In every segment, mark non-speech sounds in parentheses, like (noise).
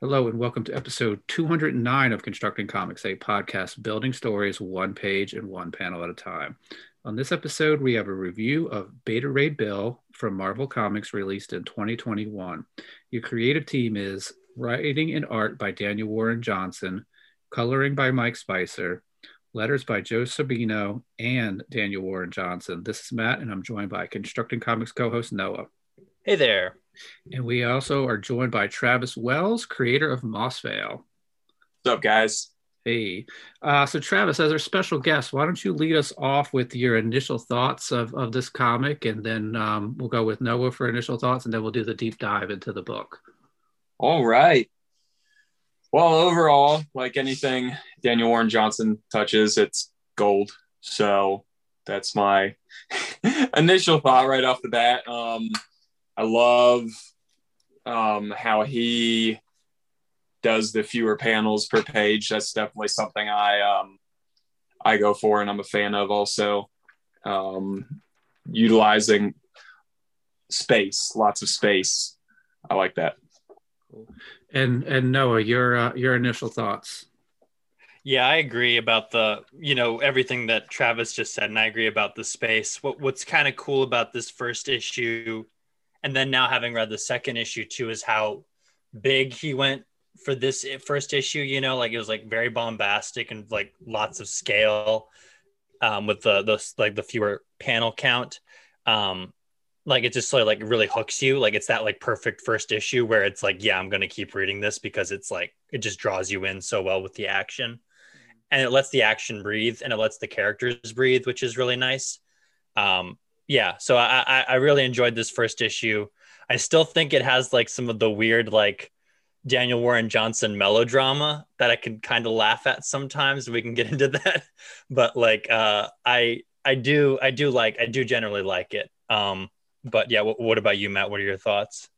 Hello, and welcome to episode 209 of Constructing Comics, a podcast building stories one page and one panel at a time. On this episode, we have a review of Beta Ray Bill from Marvel Comics released in 2021. Your creative team is writing and art by Daniel Warren Johnson, coloring by Mike Spicer, letters by Joe Sabino and Daniel Warren Johnson. This is Matt, and I'm joined by Constructing Comics co host Noah. Hey there. And we also are joined by Travis Wells, creator of Mossvale. What's up, guys? Hey. Uh, so, Travis, as our special guest, why don't you lead us off with your initial thoughts of, of this comic? And then um, we'll go with Noah for initial thoughts, and then we'll do the deep dive into the book. All right. Well, overall, like anything Daniel Warren Johnson touches, it's gold. So that's my (laughs) initial thought right off the bat. Um, I love um, how he does the fewer panels per page. That's definitely something I um, I go for, and I'm a fan of. Also, um, utilizing space, lots of space. I like that. And and Noah, your uh, your initial thoughts. Yeah, I agree about the you know everything that Travis just said, and I agree about the space. What what's kind of cool about this first issue and then now having read the second issue too is how big he went for this first issue you know like it was like very bombastic and like lots of scale um with the like the fewer panel count. Um like it just sort of like really hooks you. Like it's that like perfect first issue where it's like yeah i'm gonna keep reading this because it's like it just draws you in so well with the action. And it lets the action breathe and it lets the characters breathe which is really nice. Um yeah so I, I really enjoyed this first issue. I still think it has like some of the weird like daniel warren johnson melodrama that i can kind of laugh at sometimes. We can get into (laughs) that. But like uh i i do i do like i do generally like it. Um but yeah what, what about you matt? What are your thoughts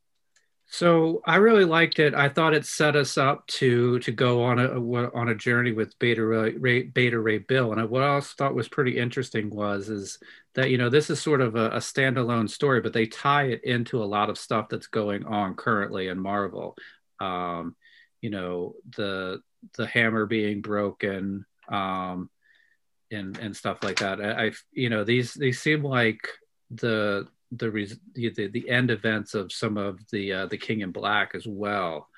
so I really liked it. I thought it set us up to to go on a on a journey with Beta Ray, Beta Ray Bill. And what I also thought was pretty interesting was is that you know this is sort of a, a standalone story, but they tie it into a lot of stuff that's going on currently in Marvel. Um, you know the the hammer being broken um, and and stuff like that. I, I you know these these seem like the the the, the end events of some of the uh, the King in Black as well.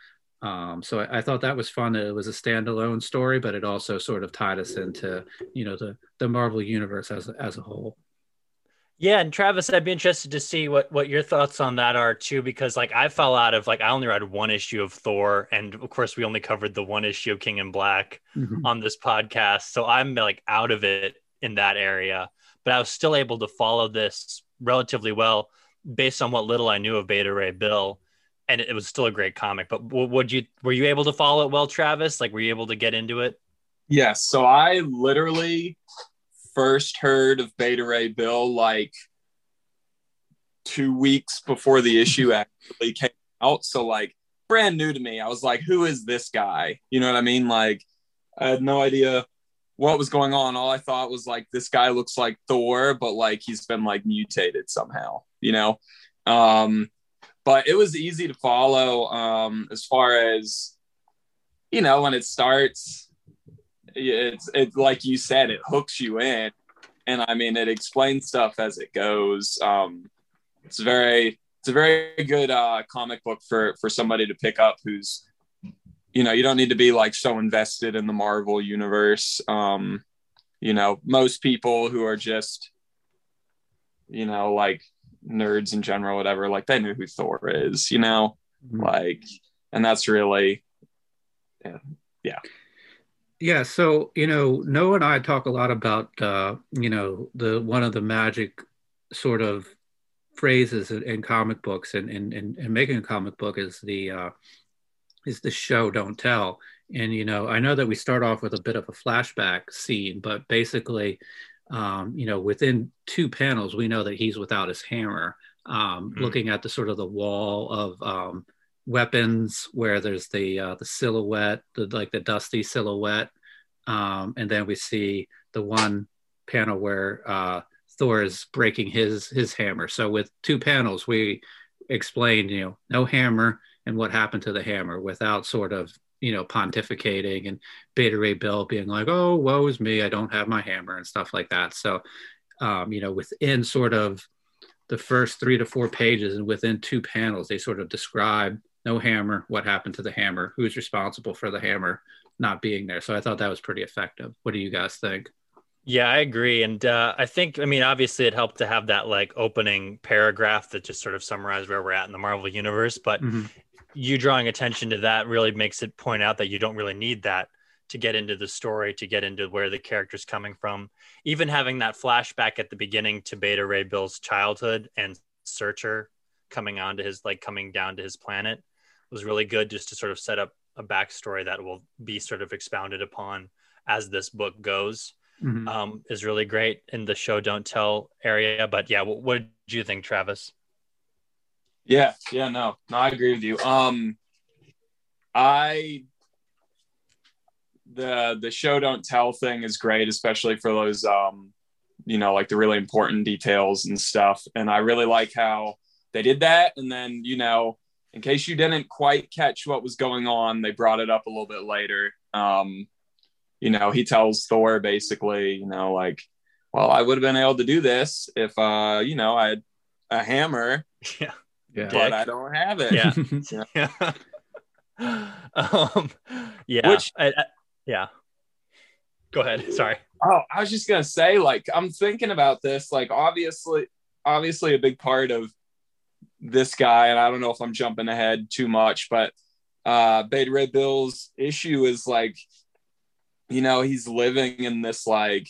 Um, so I, I, thought that was fun. It was a standalone story, but it also sort of tied us into you know the the Marvel universe as as a whole. Yeah, and Travis, I'd be interested to see what what your thoughts on that are too, because like I fell out of like I only read one issue of Thor, and of course we only covered the one issue of King in Black mm-hmm. on this podcast, so I'm like out of it in that area. But I was still able to follow this relatively well based on what little I knew of Beta Ray Bill, and it, was still a great comic. But would you were you able to follow it well, Travis? Like, were you able to get into it? Yes. So I literally first heard of Beta Ray Bill like two weeks before the issue (laughs) actually came out. So like brand new to me. I was like, who is this guy? You know what I mean? Like I had no idea what was going on. All I thought was like this guy looks like Thor, but like he's been like mutated somehow, you know. Um, but it was easy to follow um, as far as you know when it starts. It's it like you said, it hooks you in, and I mean it explains stuff as it goes. Um, it's very it's a very good uh, comic book for for somebody to pick up who's you know you don't need to be like so invested in the marvel universe. Um you know most people who are just you know like nerds in general whatever like they know who thor is you know? Mm-hmm. like and that's really yeah. Yeah. Yeah so you know noah and i talk a lot about uh you know the one of the magic sort of phrases in, in comic books and, and and and making a comic book is the uh is the show don't tell. And you know i know that we start off with a bit of a flashback scene but basically um, you know within two panels we know that he's without his hammer um, mm-hmm. looking at the sort of the wall of um, weapons where there's the uh, the silhouette the like the dusty silhouette. Um, and then we see the one panel where uh, thor is breaking his his hammer. So with two panels we explained you know no hammer and what happened to the hammer without sort of you know pontificating and Beta Ray Bill being like, oh woe is me, I don't have my hammer and stuff like that. So um, you know within sort of the first three to four pages and within two panels they sort of describe no hammer, what happened to the hammer, who's responsible for the hammer not being there. So I thought that was pretty effective. What do you guys think? Yeah, I agree. And uh, I think, I mean, obviously it helped to have that like opening paragraph that just sort of summarized where we're at in the Marvel universe. But mm-hmm. You drawing attention to that really makes it point out that you don't really need that to get into the story, to get into where the character's coming from. Even having that flashback at the beginning to Beta Ray Bill's childhood and Searcher coming on to his, like coming down to his planet was really good just to sort of set up a backstory that will be sort of expounded upon as this book goes mm-hmm. um, is really great in the show don't tell area. But yeah, what, what did you think, Travis? Yeah, yeah, no, no, I agree with you. Um, I the the show don't tell thing is great, especially for those um, you know, like the really important details and stuff. And I really like how they did that. And then you know, in case you didn't quite catch what was going on, they brought it up a little bit later. Um, you know, he tells Thor basically, you know, like, well, I would have been able to do this if, uh, you know, I had a hammer. (laughs) Yeah. Yeah. But I don't have it. Yeah. (laughs) yeah. (laughs) um, yeah. Which, I, I, yeah. Go ahead. (laughs) Sorry. Oh, I was just gonna say, like, I'm thinking about this. Like, obviously, obviously, a big part of this guy, and I don't know if I'm jumping ahead too much, but uh, Beta Ray Bill's issue is like you know, he's living in this like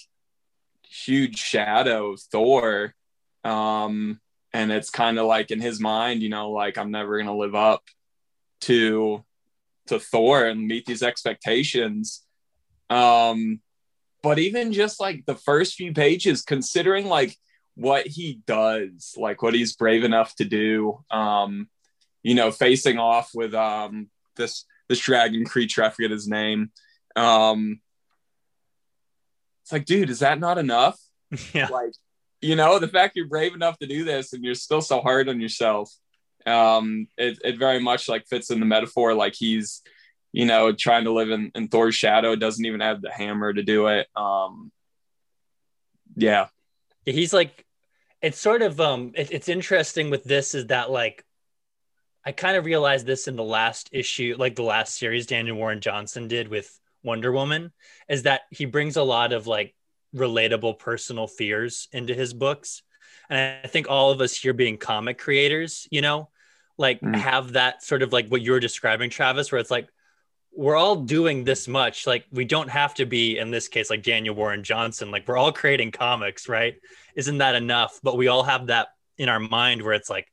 huge shadow of Thor. Um, and it's kind of like in his mind, you know, like I'm never gonna live up to to Thor and meet these expectations. Um, but even just like the first few pages, considering like what he does, like what he's brave enough to do, um, you know, facing off with um this this dragon creature, I forget his name. Um, it's like, dude, is that not enough? (laughs) Yeah. Like, you know, the fact you're brave enough to do this and you're still so hard on yourself. Um, it, it very much like fits in the metaphor. Like he's, you know, trying to live in, in Thor's shadow, doesn't even have the hammer to do it. Um, yeah. He's like, it's sort of, um, it, it's interesting with this is that like, I kind of realized this in the last issue, like the last series Daniel Warren Johnson did with Wonder Woman is that he brings a lot of like relatable personal fears into his books. And I think all of us here being comic creators, you know, like mm. have that sort of like what you're describing, Travis, where it's like we're all doing this much. Like we don't have to be in this case like Daniel Warren Johnson. Like we're all creating comics, right? Isn't that enough? But we all have that in our mind where it's like,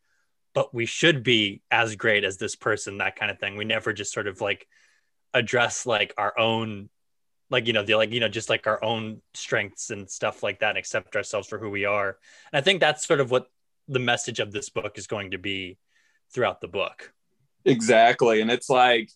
but we should be as great as this person, that kind of thing. We never just sort of like address like our own like you know the like you know just like our own strengths and stuff like that and accept ourselves for who we are. And i think that's sort of what the message of this book is going to be throughout the book. Exactly. And it's like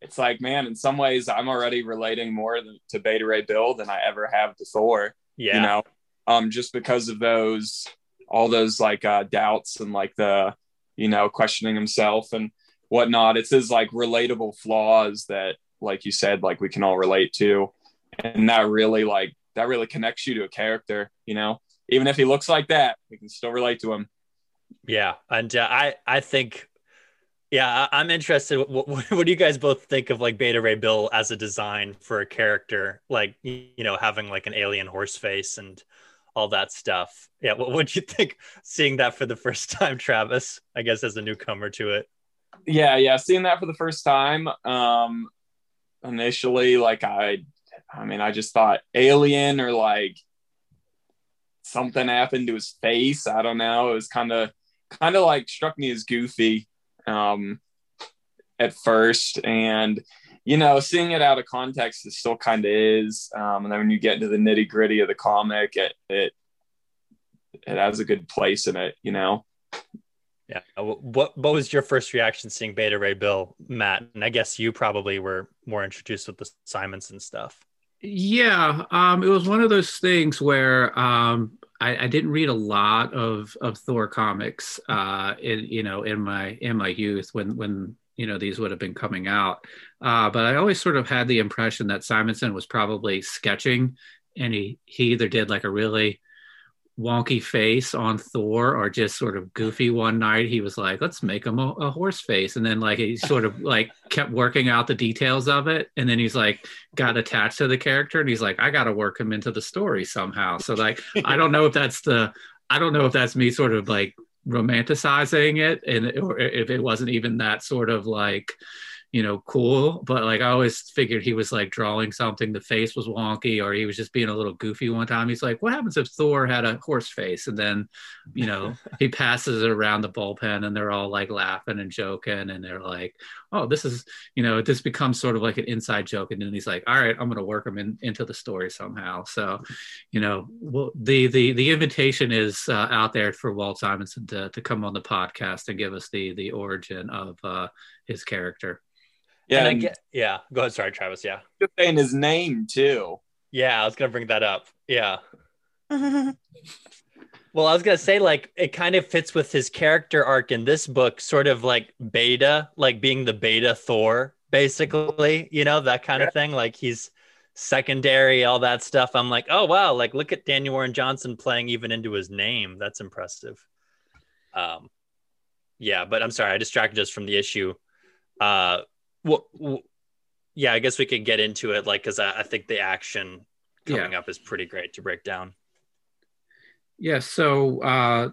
it's like man in some ways i'm already relating more to beta ray bill than i ever have to thor yeah. you know? Um just because of those all those like uh doubts and like the you know questioning himself and whatnot. It's his like relatable flaws that, like you said, like we can all relate to, and that really like that really connects you to a character. You know, even if he looks like that, we can still relate to him. Yeah, and uh, I I think. Yeah, I'm interested. What, (laughs) what, what, do you guys both think of like Beta Ray Bill as a design for a character? Like, you know, having like an alien horse face and all that stuff. Yeah, what would you (laughs) think seeing that for the first time, Travis? I guess as a newcomer to it yeah yeah seeing that for the first time um initially like i i mean i just thought alien or like something happened to his face. I don't know. It was kind of kind of like struck me as goofy um at first. And you know seeing it out of context it still kind of is. Um and then when you get into the nitty gritty of the comic it it it has a good place in it you know yeah. Uh, what what was your first reaction seeing Beta Ray Bill, Matt? And I guess you probably were more introduced with the Simonson stuff. Yeah, um, it was one of those things where um, I, I, didn't read a lot of, of Thor comics, uh, in you know in my in my youth when when you know these would have been coming out. Uh, but I always sort of had the impression that Simonson was probably sketching, and he he either did like a really wonky face on Thor or just sort of goofy one night. He was like, let's make him a, a, horse face. And then like he sort of like kept working out the details of it. And then he's like got attached to the character and he's like, I gotta work him into the story somehow. So like I don't know if that's the I don't know if that's me sort of like romanticizing it and or if it wasn't even that sort of like you know, cool. But like I always figured he was like drawing something. The face was wonky, or he was just being a little goofy one time. He's like, "What happens if Thor had a horse face?" And then, you know, (laughs) he passes it around the bullpen, and they're all like laughing and joking, and they're like, "Oh, this is," you know, this becomes sort of like an inside joke. And then he's like, "All right, I'm going to work him in, into the story somehow." So, you know, well, the the the invitation is uh, out there for Walt Simonson to to come on the podcast and give us the the origin of uh, his character. Yeah, and I get, yeah. Go ahead. Sorry, Travis. Yeah. Just saying his name too. Yeah, I was gonna bring that up. Yeah. (laughs) well, I was gonna say like it kind of fits with his character arc in this book, sort of like Beta, like being the Beta Thor, basically. You know that kind yeah. of thing. Like he's secondary, all that stuff. I'm like, oh wow, like look at Daniel Warren Johnson playing even into his name. That's impressive. Um, yeah, but I'm sorry, I distracted us from the issue. Uh, well, yeah, I guess we could get into it, like, because I, I, think the action coming yeah. up is pretty great to break down. Yeah. So, uh,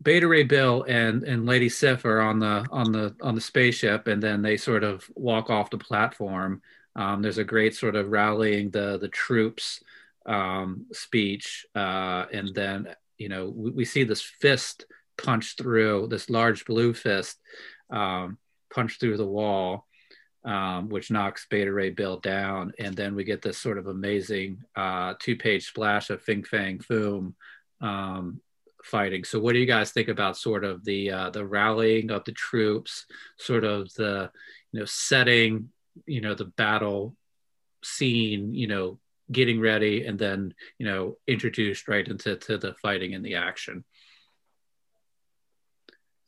Beta Ray Bill and and Lady Sif are on the on the on the spaceship, and then they sort of walk off the platform. Um, there's a great sort of rallying the the troops um, speech, uh, and then you know we, we, see this fist punch through this large blue fist. Um, punch through the wall, um, which knocks Beta Ray Bill down. And then we get this sort of amazing uh, two page splash of Fin Fang Foom um, fighting. So, what do you guys think about sort of the uh, the rallying of the troops, sort of the you know setting, you know, the battle scene, you know, getting ready, and then you know introduced right into to the fighting and the action.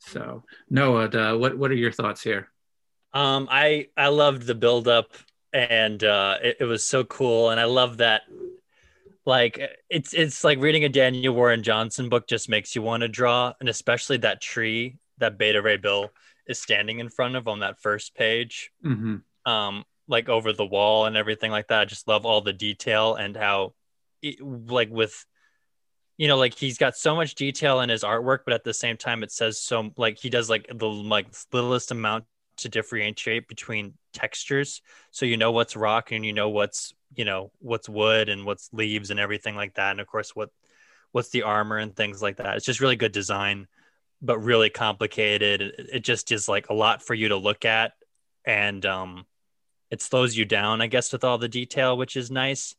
So Noah, uh, what what are your thoughts here? Um, I I loved the build up, and uh, it, it was so cool, and I love that. Like it's it's like reading a Daniel Warren Johnson book just makes you want to draw, and especially that tree that Beta Ray Bill is standing in front of on that first page, mm-hmm. um, like over the wall and everything like that. I just love all the detail and how, it, like with you know like he's got so much detail in his artwork but at the same time it says so like he does like the like littlest amount to differentiate between textures. So you know what's rock and you know what's you know what's wood and what's leaves and everything like that. And of course what what's the armor and things like that. It's just really good design but really complicated. It, it just is like a lot for you to look at. And um it slows you down i guess with all the detail which is nice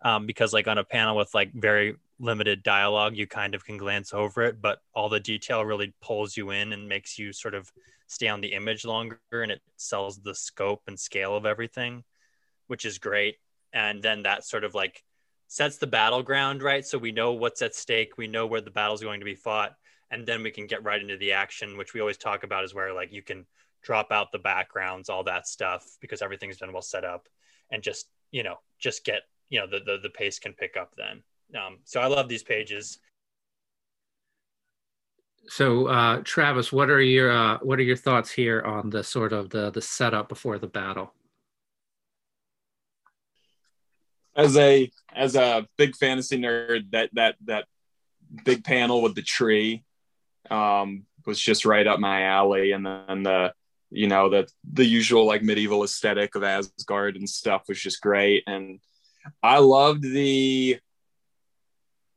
um, because like on a panel with like very limited dialogue, you kind of can glance over it, but all the detail really pulls you in and makes you sort of stay on the image longer and it sells the scope and scale of everything, which is great. And then that sort of like sets the battleground, right? So we know what's at stake, we know where the battle's going to be fought, and then we can get right into the action, which we always talk about is where like you can drop out the backgrounds, all that stuff, because everything's been well set up and just, you know, just get, you know, the the, the pace can pick up then. Um, so I love these pages. So uh, Travis, what are your uh, what are your thoughts here on the sort of the the setup before the battle? As a as a big fantasy nerd, that that that big panel with the tree um, was just right up my alley, and then the you know the the usual like medieval aesthetic of Asgard and stuff was just great, and I loved the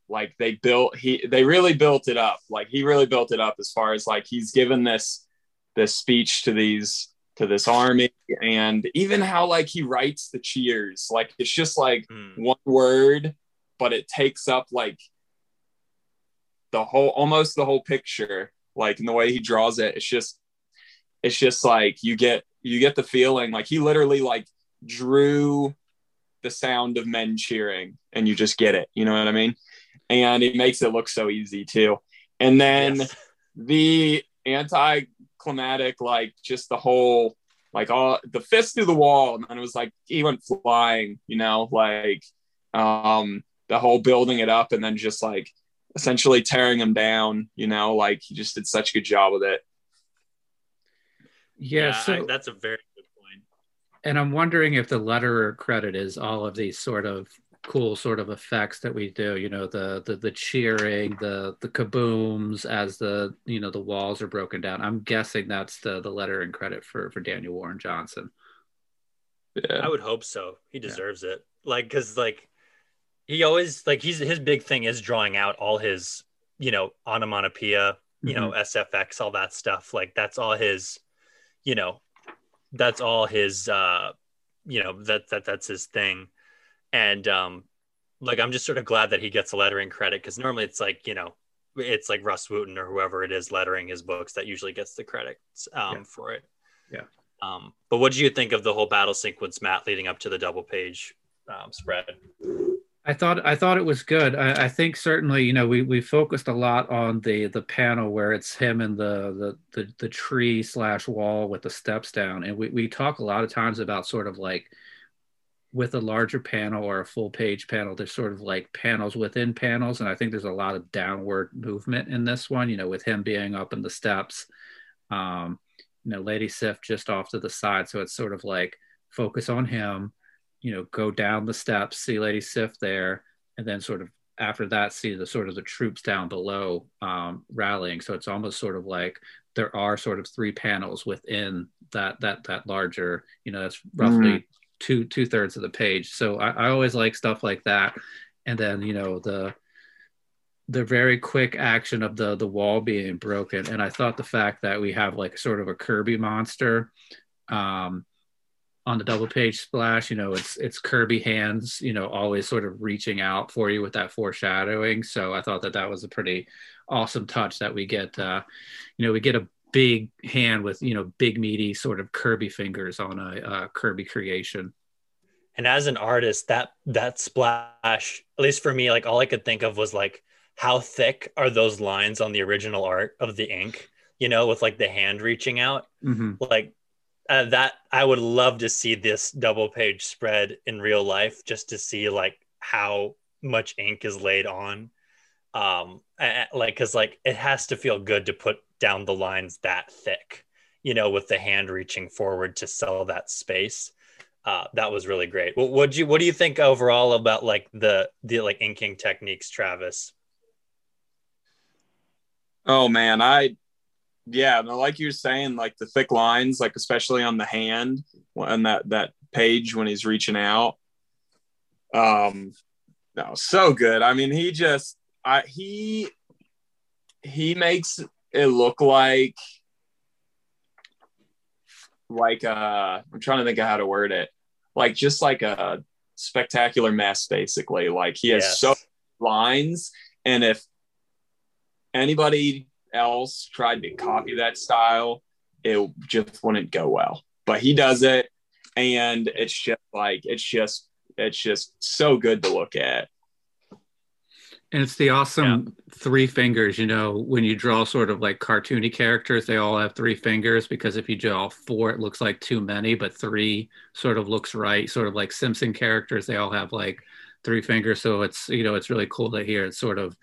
like they built he they really built it up. Like he really built it up as far as like he's given this this speech to these to this army and even how like he writes the cheers. Like it's just like mm. one word but it takes up like the whole almost the whole picture. Like in the way he draws it it's just it's just like you get you get the feeling. Like he literally like drew the sound of men cheering and you just get it. You know what i mean and it makes it look so easy too. And then yes. the anti climatic, like just the whole like all the fist through the wall, and then it was like he went flying, you know, like um the whole building it up and then just like essentially tearing him down, you know, like he just did such a good job with it. Yeah, Yeah, so I- that's a very good point. and I'm wondering if the letterer credit is all of these sort of cool sort of effects that we do, you know, the the the cheering, the the kabooms as the you know the walls are broken down. I'm guessing that's the the letter and credit for for Daniel Warren Johnson. Yeah. I would hope so. He deserves it. Like, because like he always like he's his big thing is drawing out all his you know onomatopoeia, you know SFX, all that stuff. Like that's all his, you know, that's all his. uh You know that that that's his thing, and um like I'm just sort of glad that he gets a lettering credit because normally it's like you know it's like Rus Wooton or whoever it is lettering his books that usually gets the credits um, Yeah. for it. Yeah. Um, but what do you think of the whole battle sequence, Matt, leading up to the double page um, spread? I thought I thought it was good. I, I think certainly you know we we focused a lot on the the panel where it's him and the the the, the tree slash wall with the steps down, and we we talk a lot of times about sort of like with a larger panel or a full page panel, there's sort of like panels within panels, and I think there's a lot of downward movement in this one. You know, with him being up in the steps, um, you know, Lady Sif just off to the side, so it's sort of like focus on him you know, go down the steps, see Lady Sif there, and then sort of after that, see the sort of the troops down below um, rallying. So it's almost sort of like there are sort of three panels within that that that larger, you know, that's roughly two two thirds of the page. So I, I always like stuff like that. And then you know the the very quick action of the the wall being broken, and I thought the fact that we have like sort of a Kirby monster. Um, on the double page splash, you know, it's it's Kirby hands, you know, always sort of reaching out for you with that foreshadowing. So I thought that that was a pretty awesome touch that we get. Uh, you know, we get a big hand with you know big meaty sort of Kirby fingers on a uh, Kirby creation. And as an artist, that that splash, at least for me, like all I could think of was like, how thick are those lines on the original art of the ink? You know, with like the hand reaching out. Mm-hmm. like uh, that i would love to see this double page spread in real life just to see like how much ink is laid on um like because like it has to feel good to put down the lines that thick you know with the hand reaching forward to sell that space uh that was really great what would you what do you think overall about like the the like inking techniques travis Oh man, I yeah, no, like you're saying, like the thick lines, like especially on the hand on that that page when he's reaching out. Um no, so good. I mean, he just I he he makes it look like like uh I'm trying to think of how to word it. Like just like a spectacular mess, basically. Like he has Yes. so lines, and if anybody else tried to copy that style, it just wouldn't go well. But he does it, and it's just like it's just it's just so good to look at. And it's the awesome three fingers, you know, when you draw sort of like cartoony characters, they all have three fingers because if you draw four, it looks like too many, but three sort of looks right. Sort of like Simpson characters, they all have like three fingers. So it's, you know, it's really cool to hear it's sort of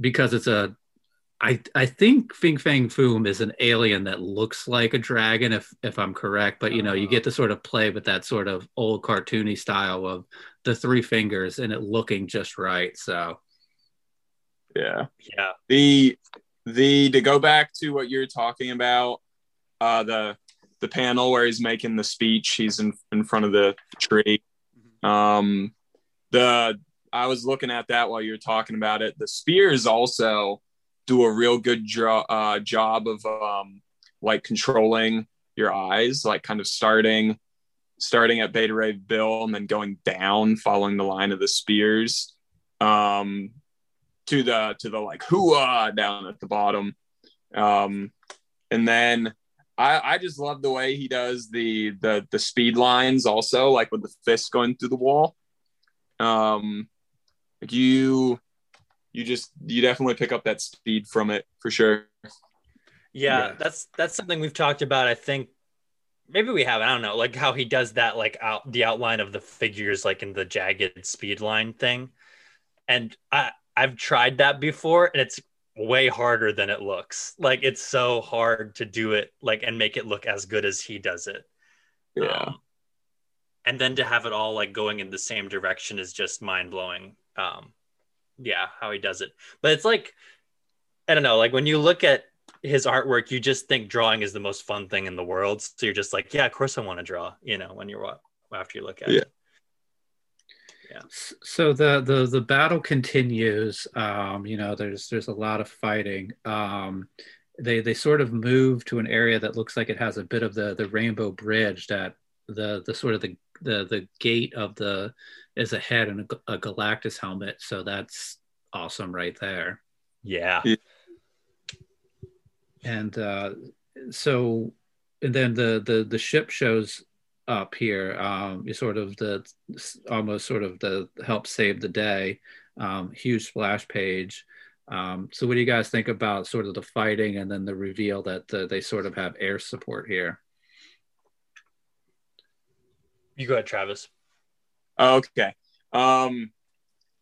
because it's a, I, I think Fing Fang Foom is an alien that looks like a dragon, if if I'm correct. But you know, you uh-huh. get to sort of play with that sort of old cartoony style of the three fingers and it looking just right. So Yeah. yeah The the to go back to what you're talking about, uh the the panel where he's making the speech, he's in in front of the tree. Um the I was looking at that while you were talking about it. The spears also do a real good jo- uh, job of um, like controlling your eyes, like kind of starting starting at Beta Ray Bill and then going down, following the line of the spears um, to the to the like hooah down at the bottom. Um, and then I, I just love the way he does the the the speed lines also, like with the fist going through the wall. Um, like you you just you definitely pick up that speed from it for sure. Yeah, Yeah. that's that's something we've talked about. I think maybe we have. I don't know, like how he does that, like out the outline of the figures, like in the jagged speed line thing. And I I've tried that before, and it's way harder than it looks. Like it's so hard to do it, like and make it look as good as he does it. Yeah. Um, and then to have it all like going in the same direction is just mind blowing. Um, yeah, how he does it. But it's like, I don't know, like when you look at his artwork, you just think drawing is the most fun thing in the world. So you're just like, yeah, of course I want to draw, you know, when you're wa- after you look at Yeah. it. S- So the the the battle continues. Um, you know, there's there's a lot of fighting. Um, they they sort of move to an area that looks like it has a bit of the the rainbow bridge that the the sort of the the the gate of the is a head and a, a Galactus helmet. So that's awesome right there. Yeah. And uh, so and then the the the ship shows up here um you sort of the almost sort of the help save the day um huge splash page um so what do you guys think about sort of the fighting and then the reveal that uh, they sort of have air support here You go ahead, Travis. Okay. Um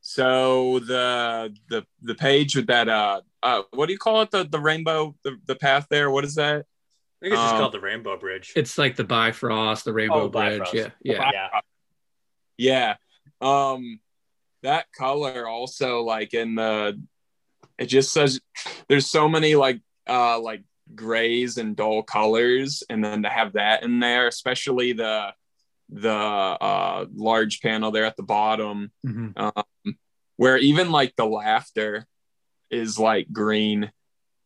so the the the page with that uh uh what do you call it? The the rainbow the, the path there, what is that? I think it's just Um, called the Rainbow Bridge. it's like the bifrost the rainbow Oh, bridge Bifrost. yeah yeah yeah. Yeah. Um that color also like in the it just says there's so many like uh like grays and dull colors and then to have that in there, especially the the uh large panel there at the bottom Mhm. um, where even like the laughter is like green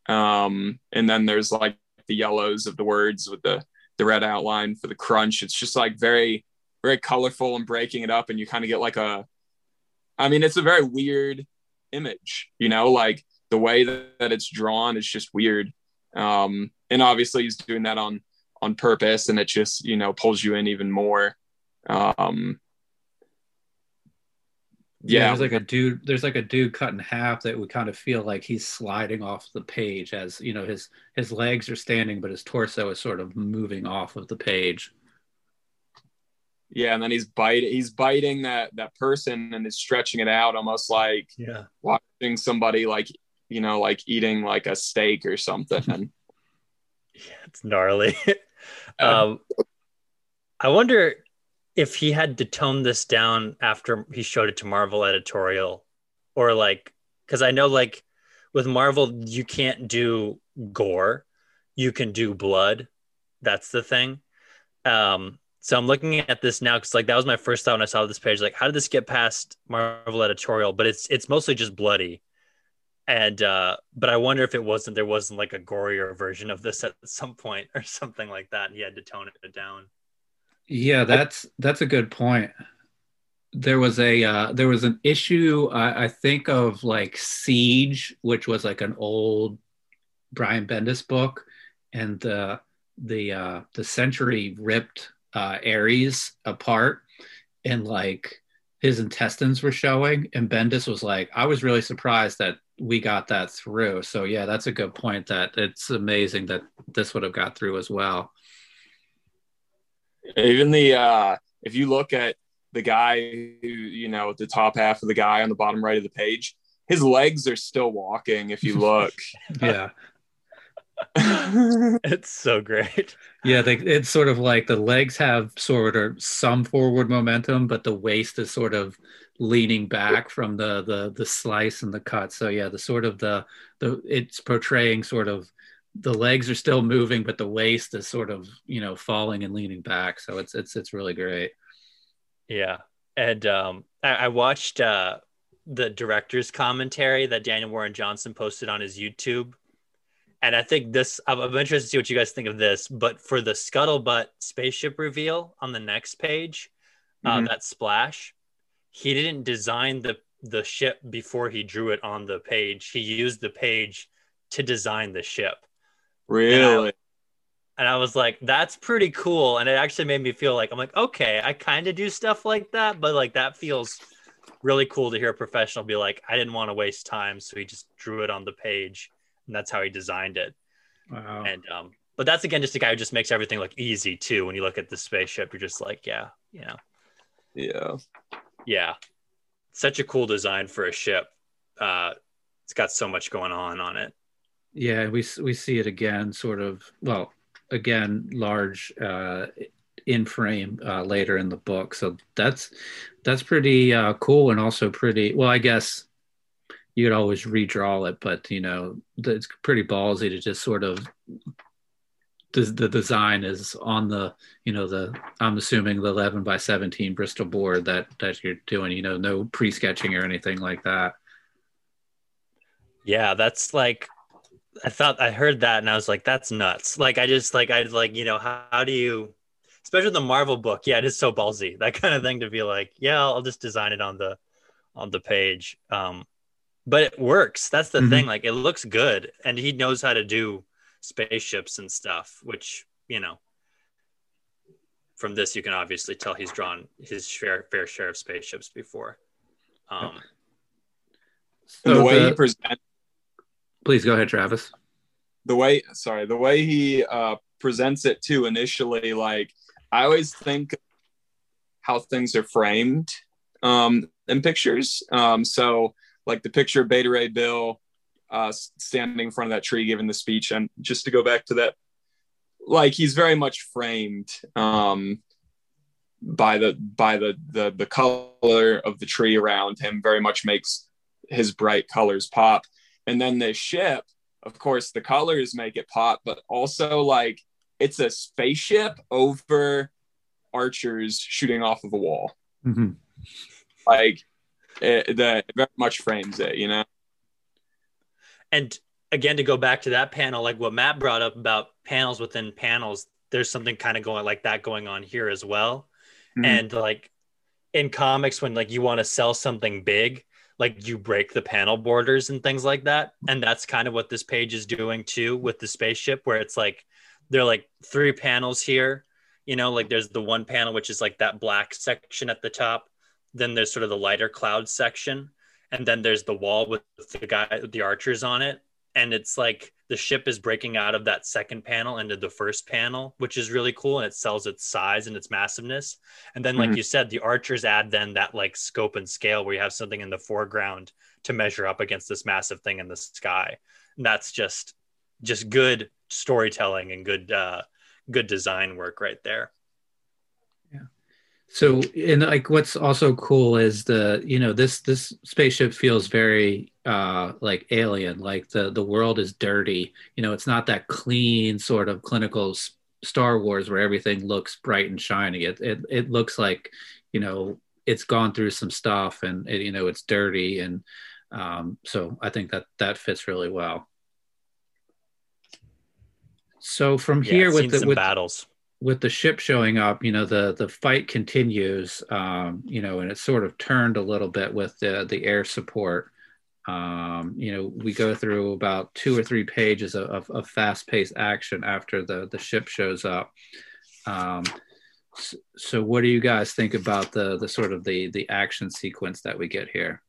um and then there's like the yellows of the words with the the red outline for the crunch. It's just like very very colorful and breaking it up and you kind of get like a i mean it's a very weird image you know like the way that, that it's drawn is just weird. Um and obviously he's doing that on on purpose and it just you know pulls you in even more. Um yeah, yeah there's like a dude there's like a dude cut in half that would kind of feel like he's sliding off the page as you know his his legs are standing but his torso is sort of moving off of the page Yeah, and then he's biting he's biting that that person and is stretching it out almost like Yeah. watching somebody like you know like eating like a steak or something. (laughs) And Yeah, it's gnarly. (laughs) um, I wonder if he had to tone this down after he showed it to Marvel editorial, or like, because I know like with Marvel you can't do gore, you can do blood. That's the thing. Um, so I'm looking at this now because like that was my first thought when I saw this page. Like, how did this get past Marvel editorial? But it's it's mostly just bloody and uh but i wonder if it wasn't there wasn't like a gorier version of this at some point or something like that he had to tone it down Yeah, that's that's a good point. There was a uh, there was an issue I, I think of like Siege, which was like an old Brian Bendis book, and the the uh, the Sentry ripped uh, Ares apart, and like his intestines were showing, and Bendis was like, I was really surprised that we got that through. So yeah, that's a good point. That it's amazing that this would have got through as well. Even the uh if you look at the guy who you know the top half of the guy on the bottom right of the page, his legs are still walking. If you look, (laughs) Yeah. (laughs) it's so great Yeah, they, it's sort of like the legs have sort of some forward momentum, but the waist is sort of leaning back from the the the slice and the cut. So yeah, the sort of the the it's portraying sort of the legs are still moving, but the waist is sort of you know falling and leaning back. So it's it's it's really great. yeah and um i, I watched uh the director's commentary that daniel warren johnson posted on his youtube and i think this i'm, I'm interested to see what you guys think of this but for the Skuttlebutt spaceship reveal on the next page uh, Mhm. that splash he didn't design the the ship before he drew it on the page he used the page to design the ship really, and I was like, that's pretty cool. And it actually made me feel like I'm like, okay, I kind of do stuff like that, but like that feels really cool to hear a professional be like, I didn't want to waste time, so he just drew it on the page, and that's how he designed it. Wow. And um, but that's again just a guy who just makes everything look easy too. When you look at the spaceship, you're just like, yeah, you know, Yeah. yeah, such a cool design for a ship. Uh, it's got so much going on on it. Yeah, we we see it again, sort of. Well, again, large uh, in frame uh, later in the book. So that's that's pretty uh, cool, and also pretty. Well, I guess you could always redraw it, but you know, it's pretty ballsy to just sort of. The, the design is on the you know the I'm assuming the 11 by 17 Bristol board that that you're doing you know no pre sketching or anything like that. Yeah, that's like I thought I heard that and I was like, that's nuts. Like I just like I like, you know, how, how do you especially the Marvel book, yeah, it is so ballsy. (laughs) That kind of thing to be like, yeah, I'll just design it on the on the page. Um but it works. That's the Mhm. thing. Like it looks good and he knows how to do spaceships and stuff, which, you know, from this you can obviously tell he's drawn his fair fair share of spaceships before. Um And the way the- he presents please go ahead, Travis. the way sorry the way he uh presents it too initially like i always think how things are framed um in pictures. Um so like the picture of beta ray bill uh standing in front of that tree giving the speech. And just to go back to that like he's very much framed um by the by the the the color of the tree around him very much makes his bright colors pop and then the ship of course the colors make it pop but also like it's a spaceship over archers shooting off of a wall Mhm. like it, that very much frames it you know and again to go back to that panel like what matt brought up about panels within panels there's something kind of going like that going on here as well Mhm. and like in comics when like you want to sell something big like you break the panel borders and things like that. And that's kind of what this page is doing too with the spaceship where it's like there are like three panels here you know like there's the one panel which is like that black section at the top. Then there's sort of the lighter cloud section. And then there's the wall with the guy the archers on it. And it's like the ship is breaking out of that second panel into the first panel which is really cool and it sells its size and its massiveness. And then like Mhm. you said the archers add then that like scope and scale where you have something in the foreground to measure up against this massive thing in the sky. And that's just just good storytelling and good uh good design work right there So, and like, what's also cool is the, you know, this this spaceship feels very uh like alien. Like the the world is dirty. You know, it's not that clean sort of clinical Star Wars where everything looks bright and shiny. It it it looks like, you know, it's gone through some stuff and it, you know it's dirty and um, so I think that that fits really well. So from yeah, here with the some with, battles with the ship showing up, you know, the the fight continues, um, you know, and it's sort of turned a little bit with the the air support. Um, you know, we go through about two or three pages of, of, of fast paced action after the the ship shows up. Um, so, what do you guys think about the the sort of the the action sequence that we get here?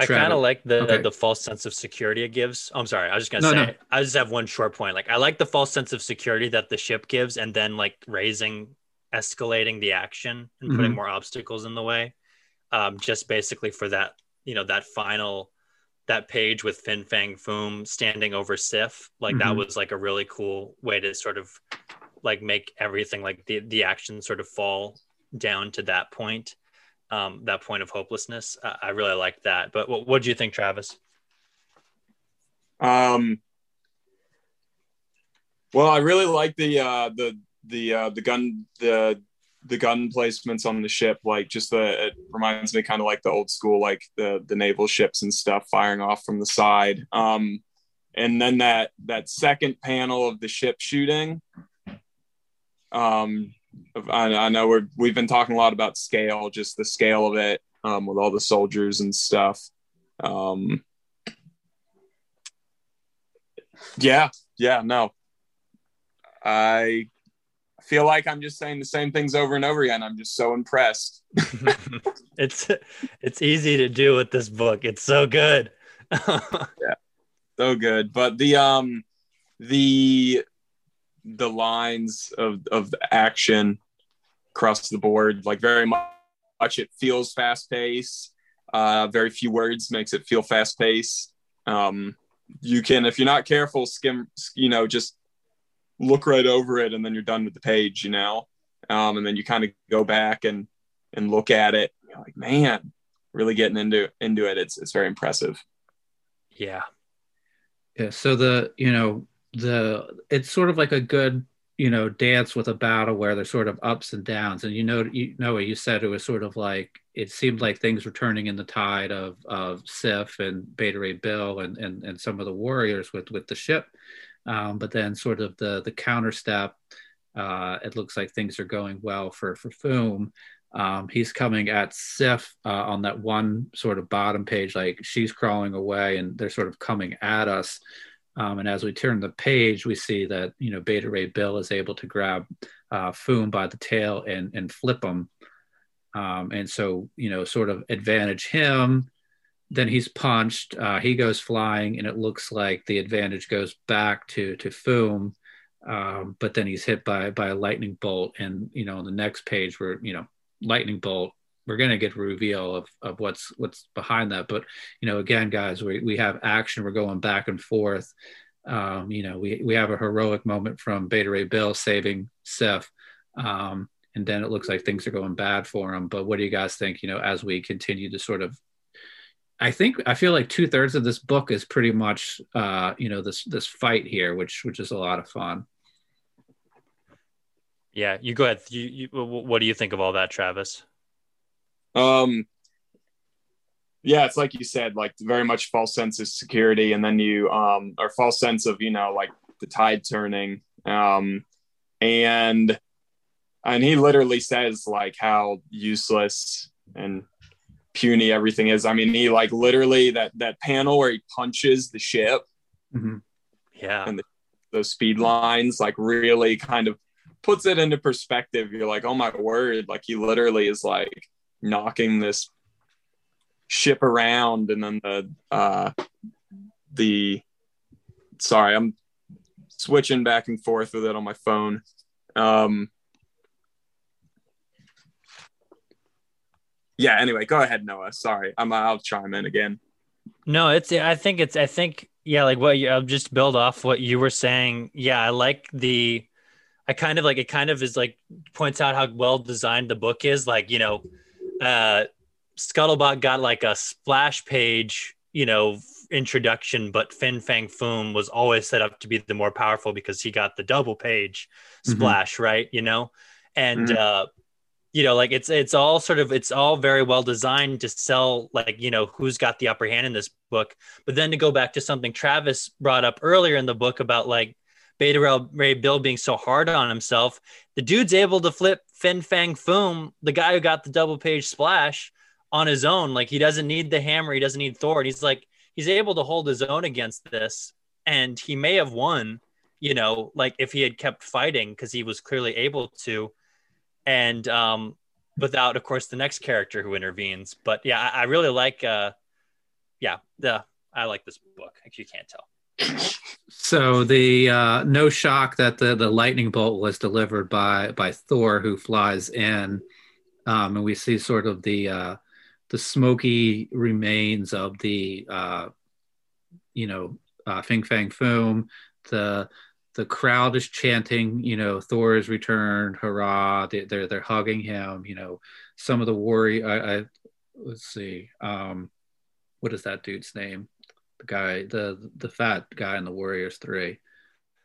I kind of like the Okay. the false sense of security it gives. I'm sorry, I was just gonna No, say. no. I just have one short point. Like I like the false sense of security that the ship gives, and then like raising, escalating the action and putting Mhm. more obstacles in the way. Um, just basically for that, you know, that final, that page with Fin Fang Foom standing over Sif. Like that Mhm. was like a really cool way to sort of like make everything like the the action sort of fall down to that point um, that point of hopelessness. I, I really like that. But what what do you think, Travis? Um, well, I really like the uh, the the uh, the gun the the gun placements on the ship. Like, just the it reminds me kind of like the old school, like the the naval ships and stuff firing off from the side. Um, and then that that second panel of the ship shooting. Um, I, I know we're we've been talking a lot about scale, just the scale of it, um, with all the soldiers and stuff. Um, yeah, yeah, no. I feel like I'm just saying the same things over and over again. I'm just so impressed. (laughs) (laughs) it's it's easy to do with this book. It's so good. (laughs) yeah, so good. But the um the the lines of of the action across the board, like very much, it feels fast paced. Uh, very few words makes it feel fast paced. Um, you can, if you're not careful, skim, you know, just look right over it, and then you're done with the page, you know. Um, and then you kind of go back and and look at it. You're like, man, really getting into into it. It's it's very impressive. Yeah. Yeah. So the you know the it's sort of like a good you know dance with a battle where there's sort of ups and downs. And you know you know what you said it was sort of like it seemed like things were turning in the tide of of Sif and Beta Ray Bill and and and some of the warriors with with the ship. Um, but then sort of the the counter step uh, it looks like things are going well for for Foom. Um, he's coming at Sif uh, on that one sort of bottom page, like she's crawling away and they're sort of coming at us. Um, and as we turn the page, we see that you know Beta Ray Bill is able to grab uh, Foom by the tail and and flip him, um, and so you know sort of advantage him. Then he's punched. Uh, he goes flying, and it looks like the advantage goes back to to Foom. Um, but then he's hit by by a lightning bolt, and you know on the next page where you know lightning bolt we're going to get a reveal of, of what's what's behind that. But you know again guys we, we have action. We're going back and forth. Um, you know we, we have a heroic moment from beta ray bill saving sif. Um, and then it looks like things are going bad for him. But what do you guys think you know as we continue to sort of i think i feel like two-thirds of this book is pretty much uh, you know this this fight here which which is a lot of fun. Yeah you go ahead. You, you what do you think of all that travis um, yeah, it's like you said, like very much false sense of security, and then you um, or false sense of you know like the tide turning. Um, and and he literally says like how useless and puny everything is. I mean, he like literally that that panel where he punches the ship. Mm-hmm. Yeah, and the, those speed lines like really kind of puts it into perspective. You're like, oh my word! Like he literally is like knocking this ship around and then the uh the sorry i'm switching back and forth with it on my phone. Um yeah anyway go ahead noah. Sorry i'm i'll chime in again. No it's i think it's i think yeah like what you i'll just build off what you were saying. Yeah i like the i kind of like it kind of is like points out how well designed the book is like you know uh, Skuttlebutt got like a splash page, you know, introduction, but Fin Fang Foom was always set up to be the more powerful because he got the double page mm-hmm. splash, mm-hmm. right? You know, and mm-hmm. uh, you know, like it's it's all sort of it's all very well designed to sell like you know who's got the upper hand in this book. But then to go back to something Travis brought up earlier in the book about like Beta Ray Bill being so hard on himself, the dude's able to flip Fin Fang Foom, the guy who got the double page splash, on his own. Like he doesn't need the hammer, he doesn't need Thor. And he's like, he's able to hold his own against this. And he may have won, you know, like if he had kept fighting because he was clearly able to. And um, without, of course, the next character who intervenes. But yeah, I, I really like uh yeah, the I like this book. Actually, you can't tell. So the uh, no shock that the the lightning bolt was delivered by by Thor, who flies in, um, and we see sort of the uh, the smoky remains of the uh, you know uh, Fin Fang Foom. The the crowd is chanting, you know, Thor is returned, hurrah! They, they're they're hugging him. You know, some of the warrior. I, I let's see, um, what is that dude's name? The guy, the the fat guy in the Warriors Three.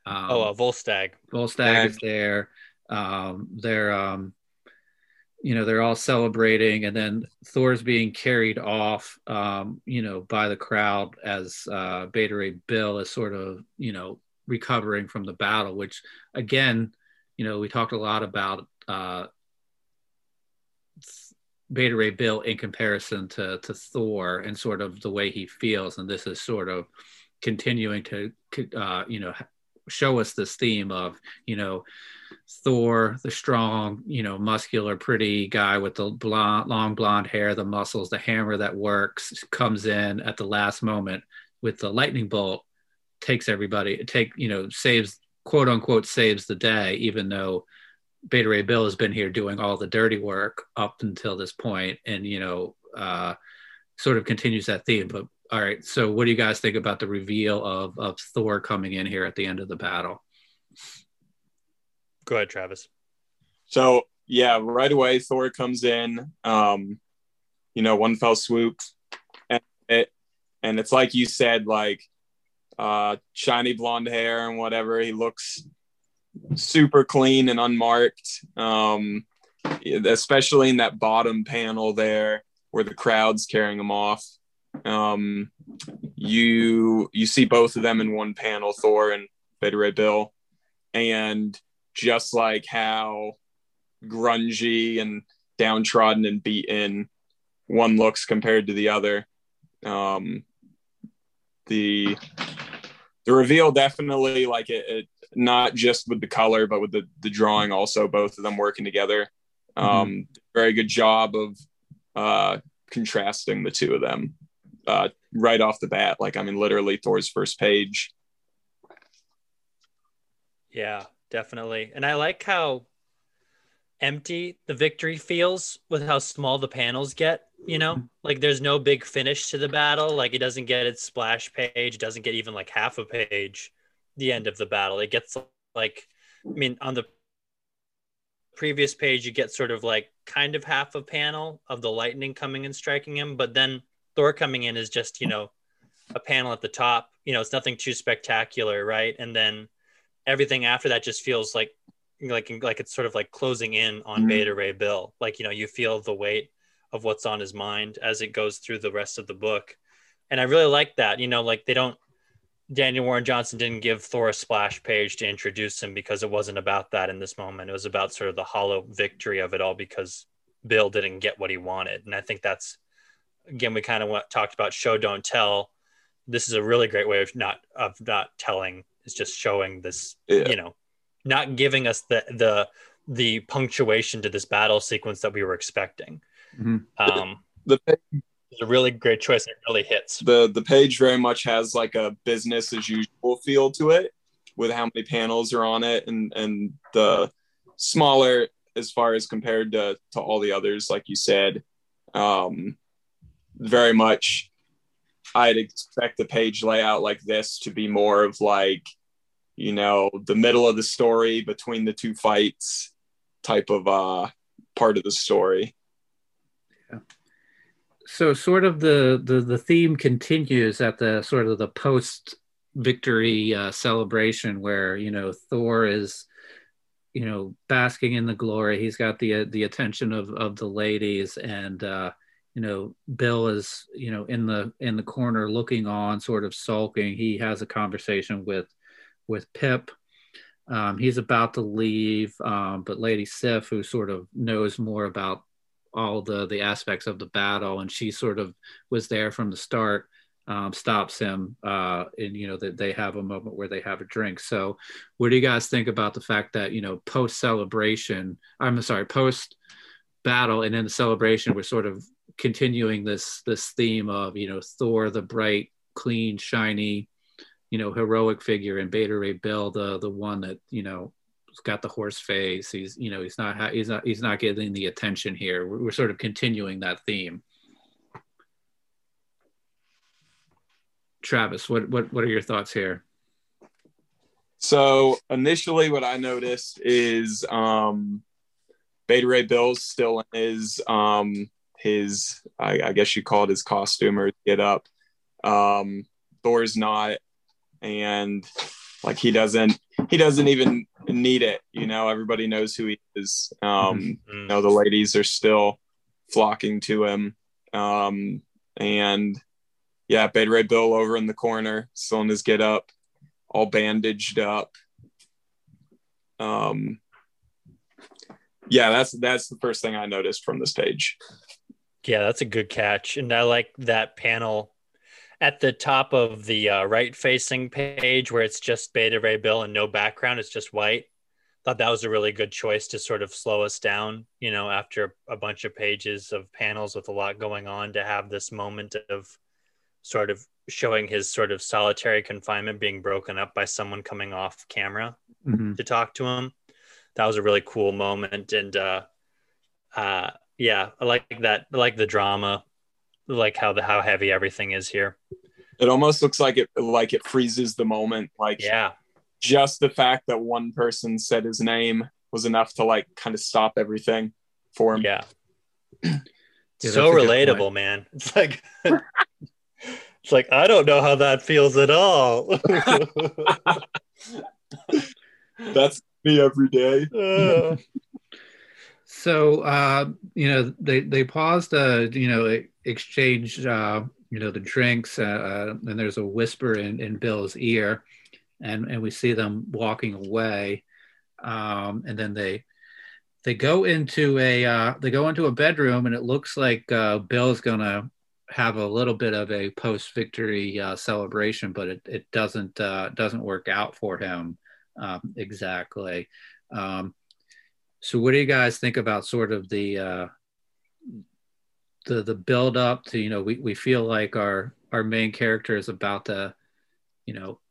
Um, oh, uh, Volstagg. Volstagg is there. Um, they're um, you know they're all celebrating, and then Thor's being carried off, um, you know, by the crowd as uh, Beta Ray Bill is sort of you know recovering from the battle. Which again, you know, we talked a lot about uh, Beta Ray Bill in comparison to to Thor and sort of the way he feels, and this is sort of continuing to uh, you know show us this theme of you know Thor, the strong, you know, muscular, pretty guy with the blonde, long blonde hair, the muscles, the hammer that works, comes in at the last moment with the lightning bolt, takes everybody, take, you know, saves, quote unquote, saves the day, even though Beta Ray Bill has been here doing all the dirty work up until this point, and you know, uh, sort of continues that theme. But all right, so what do you guys think about the reveal of of Thor coming in here at the end of the battle? Go ahead, Travis. So yeah, right away Thor comes in. Um, you know, one fell swoop, and it and it's like you said, like uh, shiny blonde hair and whatever. He looks super clean and unmarked. Um, especially in that bottom panel there where the crowd's carrying them off. Um, you you see both of them in one panel, Thor and Beta Ray Bill, and just like how grungy and downtrodden and beaten one looks compared to the other. Um, the the reveal definitely like it, it, not just with the color but with the the drawing also both of them working together. Mm-hmm. um very good job of uh contrasting the two of them uh right off the bat like i mean literally thor's first page. Yeah definitely. And i like how empty the victory feels with how small the panels get you know? Mm-hmm. like there's no big finish to the battle. Like it doesn't get its splash page it doesn't get even like half a page the end of the battle it gets like i mean on the previous page you get sort of like kind of half a panel of the lightning coming and striking him but then thor coming in is just you know a panel at the top you know it's nothing too spectacular right and then everything after that just feels like like like it's sort of like closing in on mm-hmm. beta ray bill like you know you feel the weight of what's on his mind as it goes through the rest of the book. And I really like that. You know, like they don't Daniel Warren Johnson didn't give Thor a splash page to introduce him because it wasn't about that in this moment. It was about sort of the hollow victory of it all because Bill didn't get what he wanted. And I think that's again we kind of talked about show don't tell. This is a really great way of not of not telling. It's just showing this, yeah. you know, not giving us the the the punctuation to this battle sequence that we were expecting. Mm-hmm. Um, the, the it's a really great choice. It really hits. The the page very much has like a business as usual feel to it, with how many panels are on it, and and the smaller as far as compared to to all the others, like you said. Um, very much, I'd expect the page layout like this to be more of like, you know, the middle of the story between the two fights type of uh part of the story so sort of the, the the theme continues at the sort of the post victory uh, celebration where you know Thor is you know basking in the glory. He's got the uh, the attention of of the ladies, and uh, you know Bill is you know in the in the corner looking on, sort of sulking. He has a conversation with with Pip. Um, he's about to leave, um, but Lady Sif, who sort of knows more about all the the aspects of the battle, and she sort of was there from the start. Um, stops him, uh, and you know that they have a moment where they have a drink. So, what do you guys think about the fact that you know post celebration? I'm sorry, post battle, and then the celebration, we're sort of continuing this this theme of you know Thor, the bright, clean, shiny, you know heroic figure, and Beta Ray Bill, the the one that you know got the horse face. He's you know he's not he's not he's not getting the attention here. We're, we're sort of continuing that theme. Travis, what what what are your thoughts here? So initially, what I noticed is um, Beta Ray Bill's still in his um, his I, I guess you call it his costume or get up. Um, Thor's not, and like he doesn't he doesn't even need it. You know, everybody knows who he is. Um, mm-hmm. You know, the ladies are still flocking to him. Um, and yeah, Beta Ray Bill over in the corner, still in his get up, all bandaged up. Um, yeah, that's that's the first thing I noticed from this page. Yeah, that's a good catch, and I like that panel at the top of the uh, right facing page where it's just beta ray bill and no background it's just white thought that was a really good choice to sort of slow us down, you know, after a bunch of pages of panels with a lot going on to have this moment of sort of showing his sort of solitary confinement being broken up by someone coming off camera Mhm. to talk to him. That was a really cool moment. And uh uh yeah, I like that. I like the drama, like how the how heavy everything is here. It almost looks like it like it freezes the moment. Like Yeah. just the fact that one person said his name was enough to like kind of stop everything for him. Yeah. (clears throat) Yeah, so that's a good relatable, man. (laughs) It's like it's like I don't know how that feels at all. (laughs) That's me every day. (laughs) Uh, So uh, you know they they paused uh you know exchange uh you know the drinks uh, uh, and there's a whisper in, in Bill's ear and and we see them walking away um, and then they they go into a uh, they go into a bedroom and it looks like uh, Bill's gonna have a little bit of a post victory uh, celebration but it, it doesn't uh, doesn't work out for him um, exactly. Um, so, what do you guys think about sort of the uh, the the build up to you know we, we feel like our our main character is about to you know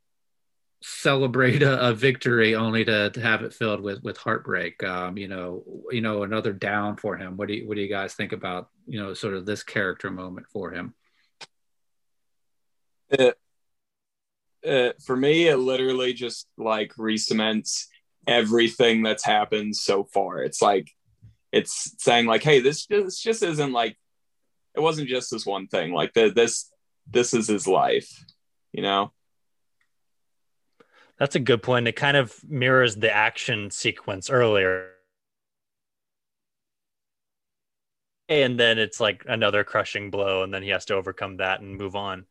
celebrate a, a victory only to, to have it filled with with heartbreak um, you know you know another down for him. What do you what do you guys think about you know sort of this character moment for him? It, it, for me, it literally just like re-cements everything that's happened so far. It's like it's saying like, hey, this this just isn't like it wasn't just this one thing. Like the, this this is his life, you know. that's a good point. It kind of mirrors the action sequence earlier. And then it's like another crushing blow, and then he has to overcome that and move on.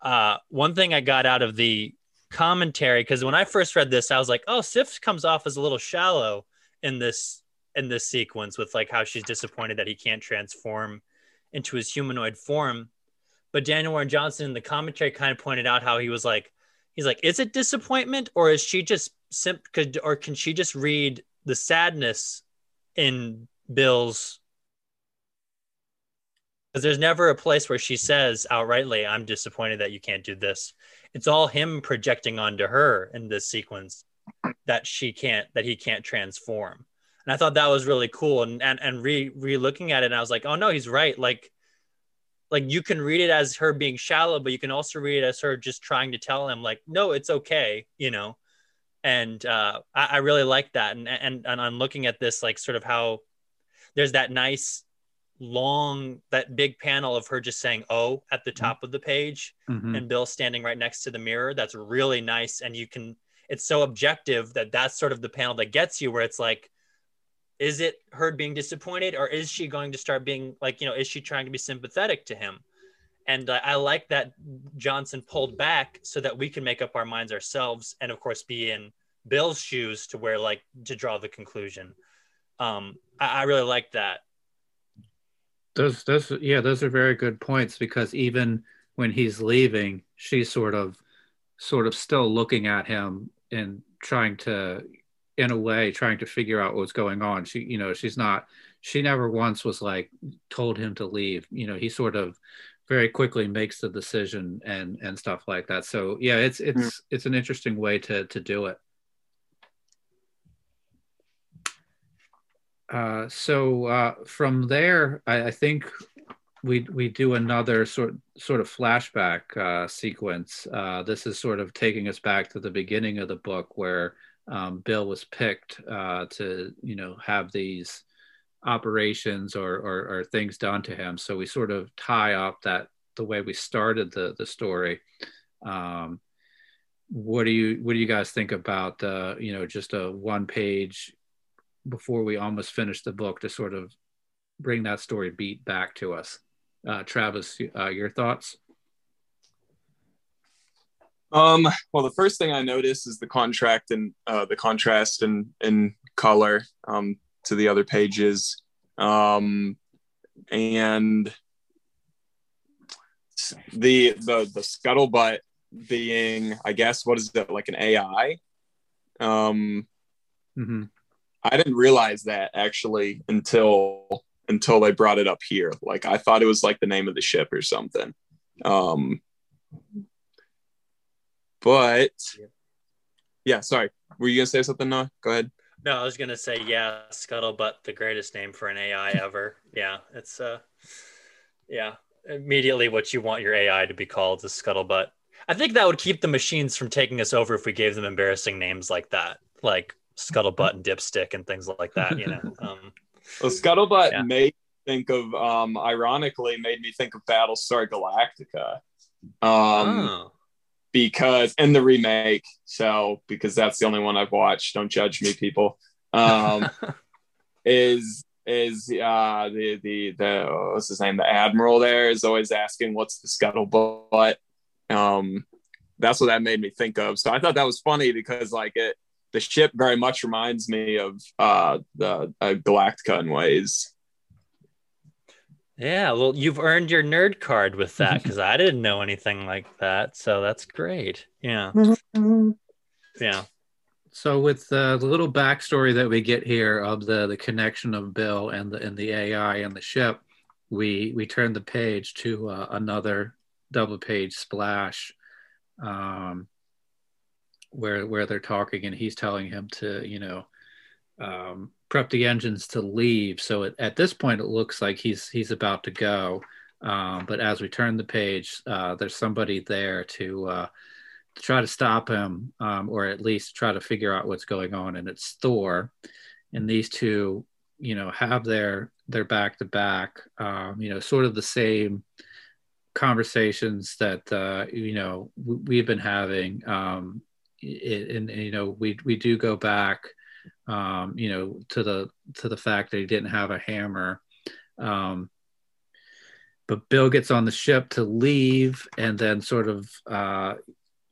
Uh, one thing I got out of the commentary, because when I first read this, I was like, "Oh, Sif comes off as a little shallow in this in this sequence with like how she's disappointed that he can't transform into his humanoid form." But Daniel Warren Johnson in the commentary kind of pointed out how he was like, he's like, is it disappointment or is she just simp could or can she just read the sadness in Bill's because there's never a place where she says outrightly, I'm disappointed that you can't do this. It's all him projecting onto her in this sequence that she can't that he can't transform. And I thought that was really cool. And and, and re re looking at it, I was like, oh no, he's right. Like like you can read it as her being shallow, but you can also read it as her just trying to tell him, like, no, it's okay, you know. And uh, I, I really like that. And and and I'm looking at this, like, sort of how there's that nice long that big panel of her just saying oh at the top of the page Mhm. and bill standing right next to the mirror. That's really nice. And you can it's so objective that that's sort of the panel that gets you where it's like is it her being disappointed or is she going to start being like you know is she trying to be sympathetic to him? And uh, i like that johnson pulled back so that we can make up our minds ourselves and of course be in bill's shoes to where like to draw the conclusion. Um i, I really like that Those, those, yeah, those are very good points because even when he's leaving, she's sort of, sort of still looking at him and trying to, in a way, trying to figure out what's going on. She, you know, she's not, she never once was like told him to leave. You know, he sort of very quickly makes the decision and and stuff like that. So yeah, it's hmm. it's it's an interesting way to to do it. Uh, so uh, from there, I, I think we we do another sort sort of flashback uh, sequence. Uh, this is sort of taking us back to the beginning of the book where um, Bill was picked uh, to you know have these operations or, or or things done to him. So we sort of tie up that the way we started the the story. Um, what do you what do you guys think about uh, you know just a one page before we almost finish the book to sort of bring that story beat back to us. Uh, Travis, uh, your thoughts? Um, well, the first thing I notice is the contract and uh, the contrast and in color um, to the other pages, um, and the the the Skuttlebutt being, I guess, what is it like an AI? Um, Mm-hmm. I didn't realize that actually until until they brought it up here. Like I thought it was like the name of the ship or something. Um, but yeah, sorry. Were you gonna say something? Noah? Go ahead. No, I was gonna say yeah, Skuttlebutt, the greatest name for an AI (laughs) ever. Yeah, it's uh, yeah, immediately what you want your AI to be called is Skuttlebutt. I think that would keep the machines from taking us over if we gave them embarrassing names like that, like Skuttlebutt and Dipstick and things like that. You know. (laughs) Um, well, Skuttlebutt yeah. made think of, um, ironically, made me think of Battlestar Galactica. Um, oh. Because in the remake, so because that's the only one I've watched. Don't judge me, people. Um, (laughs) is is uh the the the what's his name the admiral there is always asking what's the scuttlebutt um that's what that made me think of so i thought that was funny because like it the ship very much reminds me of uh the uh, galactica in ways. Yeah well you've earned your nerd card with that because i didn't know anything like that so that's great. Yeah. Yeah. So with the, the, little backstory that we get here of the the connection of Bill and the and the AI and the ship, we we turn the page to uh, another double page splash, um, where where they're talking and he's telling him to you know um, prep the engines to leave. So it, at this point, it looks like he's he's about to go. Um, but as we turn the page, uh, there's somebody there to uh, to try to stop him, um, or at least try to figure out what's going on. And it's Thor, and these two, you know, have their their back to back, um, you know, sort of the same conversations that uh, you know we've been having. Um, and, and you know, we we do go back, um, you know, to the to the fact that he didn't have a hammer. Um, but Bill gets on the ship to leave, and then sort of uh,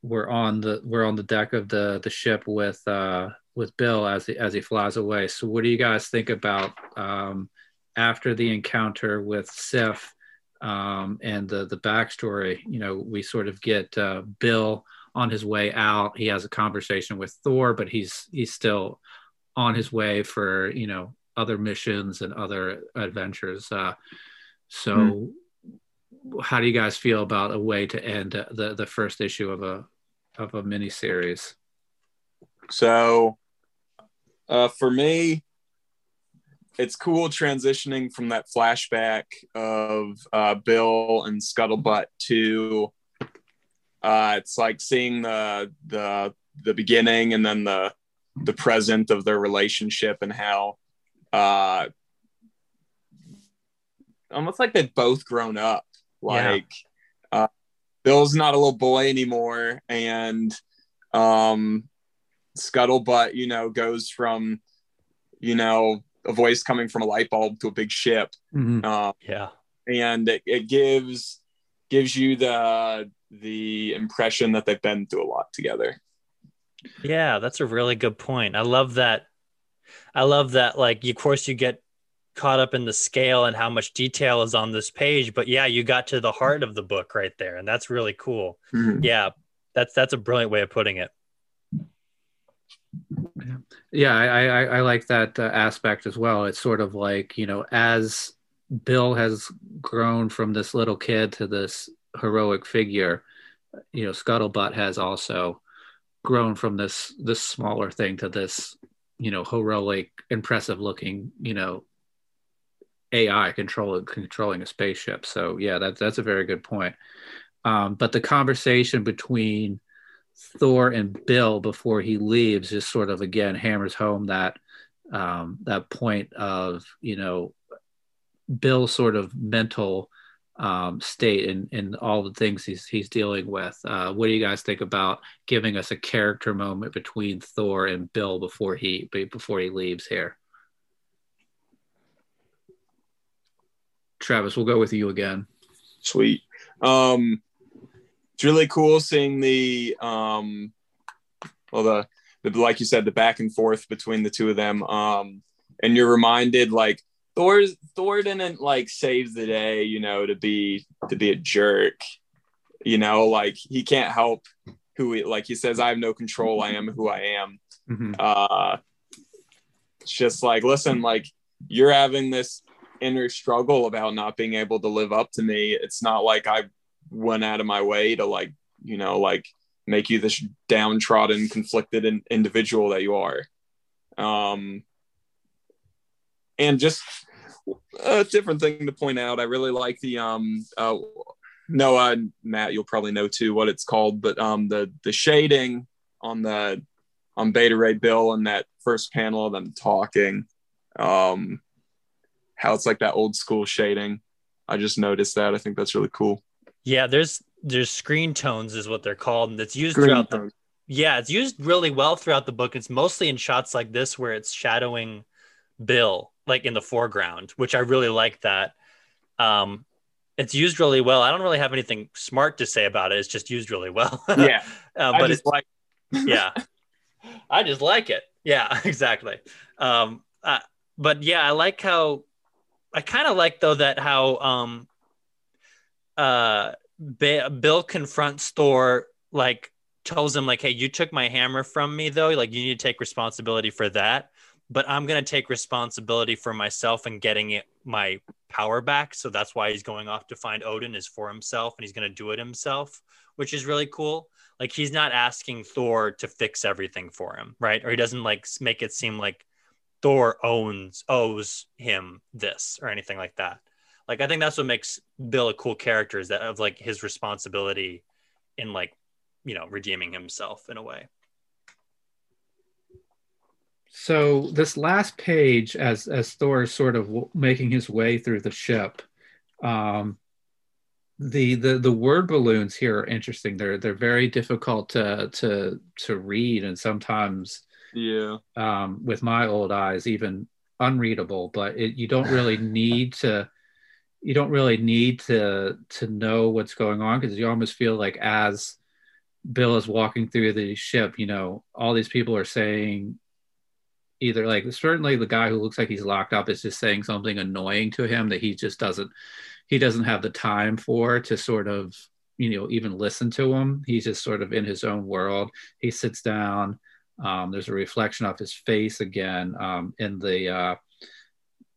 we're on the we're on the deck of the the ship with uh, with Bill as he as he flies away. So what do you guys think about um, after the encounter with Sif um, and the the backstory? You know, we sort of get uh, Bill on his way out. He has a conversation with Thor, but he's he's still on his way for you know other missions and other adventures. Uh, so. Mm how do you guys feel about a way to end the the first issue of a of a mini series? So, uh, for me, it's cool transitioning from that flashback of uh, Bill and Skuttlebutt to uh, it's like seeing the the the beginning and then the the present of their relationship and how uh, almost like they've both grown up. Like Bill's not a little boy anymore, and um, Skuttlebutt, you know, goes from, you know, a voice coming from a light bulb to a big ship. Mm-hmm. Uh, yeah, and it, it gives gives you the the impression that they've been through a lot together. Yeah, that's a really good point. I love that. I love that. Like, of course, you get caught up in the scale and how much detail is on this page but yeah you got to the heart of the book right there and that's really cool mm-hmm. yeah that's that's a brilliant way of putting it yeah i i, I like that uh, aspect as well it's sort of like you know as bill has grown from this little kid to this heroic figure you know Skuttlebutt has also grown from this this smaller thing to this you know heroic impressive looking you know AI controlling controlling a spaceship. So yeah, that's that's a very good point. Um, but the conversation between Thor and Bill before he leaves just sort of again hammers home that um, that point of you know Bill's sort of mental um, state and, and all the things he's he's dealing with. Uh, what do you guys think about giving us a character moment between Thor and Bill before he before he leaves here? Travis, we'll go with you again. Sweet. Um, it's really cool seeing the um, well the, the like you said the back and forth between the two of them. Um, and you're reminded like Thor Thor didn't like save the day, you know, to be to be a jerk. You know, like he can't help who he like he says, I have no control, I am who I am. Mm-hmm. Uh it's just like, listen, like you're having this inner struggle about not being able to live up to me. It's not like I went out of my way to like, you know, like make you this downtrodden, conflicted in- individual that you are. Um, and just a different thing to point out. I really like the um, uh, Noah and Matt. You'll probably know too what it's called, but um, the the shading on the on Beta Ray Bill and that first panel of them talking, um, how it's like that old school shading. I just noticed that. I think that's really cool. Yeah, there's there's screen tones is what they're called, and it's used throughout the. Yeah, it's used really well throughout the book. It's mostly in shots like this where it's shadowing Bill like in the foreground, which I really like that. Um, it's used really well. I don't really have anything smart to say about it. It's just used really well. (laughs) Yeah, (laughs) uh, but it's like, yeah, I just like it. Yeah, (laughs) exactly. Um, uh, but yeah, I like how I kind of like though that how um, uh, Bill confronts Thor like tells him like, "Hey, you took my hammer from me though. Like, you need to take responsibility for that." But I'm going to take responsibility for myself and getting it my power back. So that's why he's going off to find Odin is for himself and he's going to do it himself, which is really cool. Like he's not asking Thor to fix everything for him, right? Or he doesn't like make it seem like Thor owns owes him this or anything like that. Like I think that's what makes Bill a cool character is that of like his responsibility in like, you know, redeeming himself in a way. So this last page, as as Thor is sort of making his way through the ship, um, the the the word balloons here are interesting. They're they're very difficult to to to read, and sometimes yeah, um, with my old eyes, even unreadable. But it, you don't really (laughs) need to you don't really need to to know what's going on because you almost feel like as Bill is walking through the ship, you know, all these people are saying either like certainly the guy who looks like he's locked up is just saying something annoying to him that he just doesn't he doesn't have the time for to sort of you know even listen to him. He's just sort of in his own world. He sits down um, there's a reflection of his face again um, in the uh,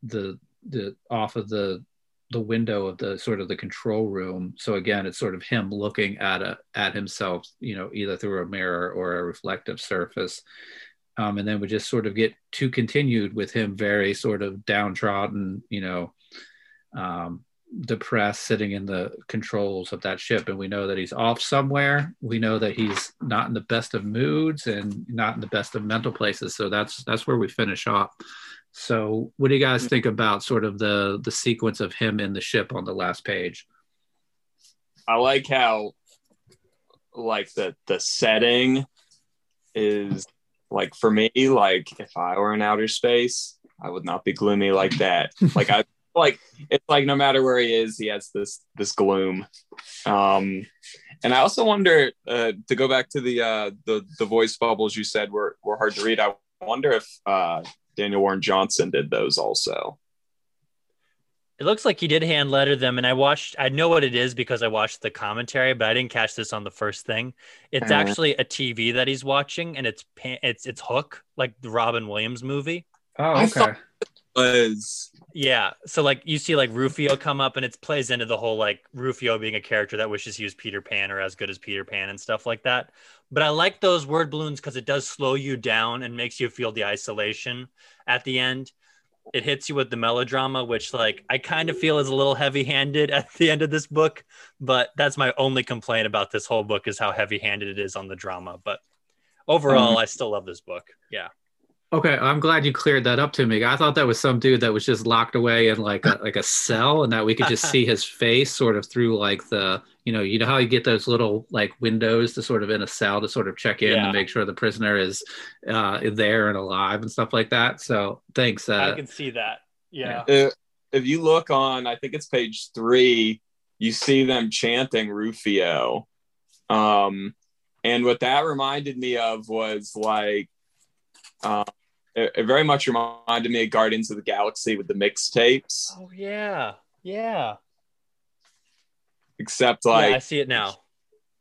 the the off of the the window of the sort of the control room. So again it's sort of him looking at a at himself you know either through a mirror or a reflective surface um, and then we just sort of get to continued with him very sort of downtrodden, you know, um, depressed, sitting in the controls of that ship. And we know that he's off somewhere. We know that he's not in the best of moods and not in the best of mental places. So that's that's where we finish off. So, what do you guys think about sort of the the sequence of him in the ship on the last page? I like how, like the the setting is like for me, like if I were in outer space, I would not be gloomy like that. (laughs) like I like it's like no matter where he is, he has this this gloom. Um and I also wonder uh, to go back to the uh the the voice bubbles you said were were hard to read. I wonder if uh Daniel Warren Johnson did those also. It looks like he did hand letter them, and I watched. I know what it is because I watched the commentary, but I didn't catch this on the first thing. It's uh, actually a TV that he's watching, and it's it's it's Hook, like the Robin Williams movie. Oh, okay. Was yeah, so like you see like Rufio come up, and it plays into the whole like Rufio being a character that wishes he was Peter Pan or as good as Peter Pan and stuff like that. But I like those word balloons because it does slow you down and makes you feel the isolation at the end it hits you with the melodrama, which like I kind of feel is a little heavy-handed at the end of this book. But that's my only complaint about this whole book is how heavy-handed it is on the drama. But overall, um, I still love this book. Yeah. Okay, I'm glad you cleared that up to me. I thought that was some dude that was just locked away in like a, like a cell, and that we could just see his face sort of through like the you know you know how you get those little like windows to sort of in a cell to sort of check in yeah. to make sure the prisoner is uh, there and alive and stuff like that. So thanks. Uh, I can see that. Yeah. If, if you look on, I think it's page three, you see them chanting Rufio. Um, and what that reminded me of was like um, it, it, very much reminded me of Guardians of the Galaxy with the mixtapes. Oh yeah, yeah. Except like yeah, I see it now.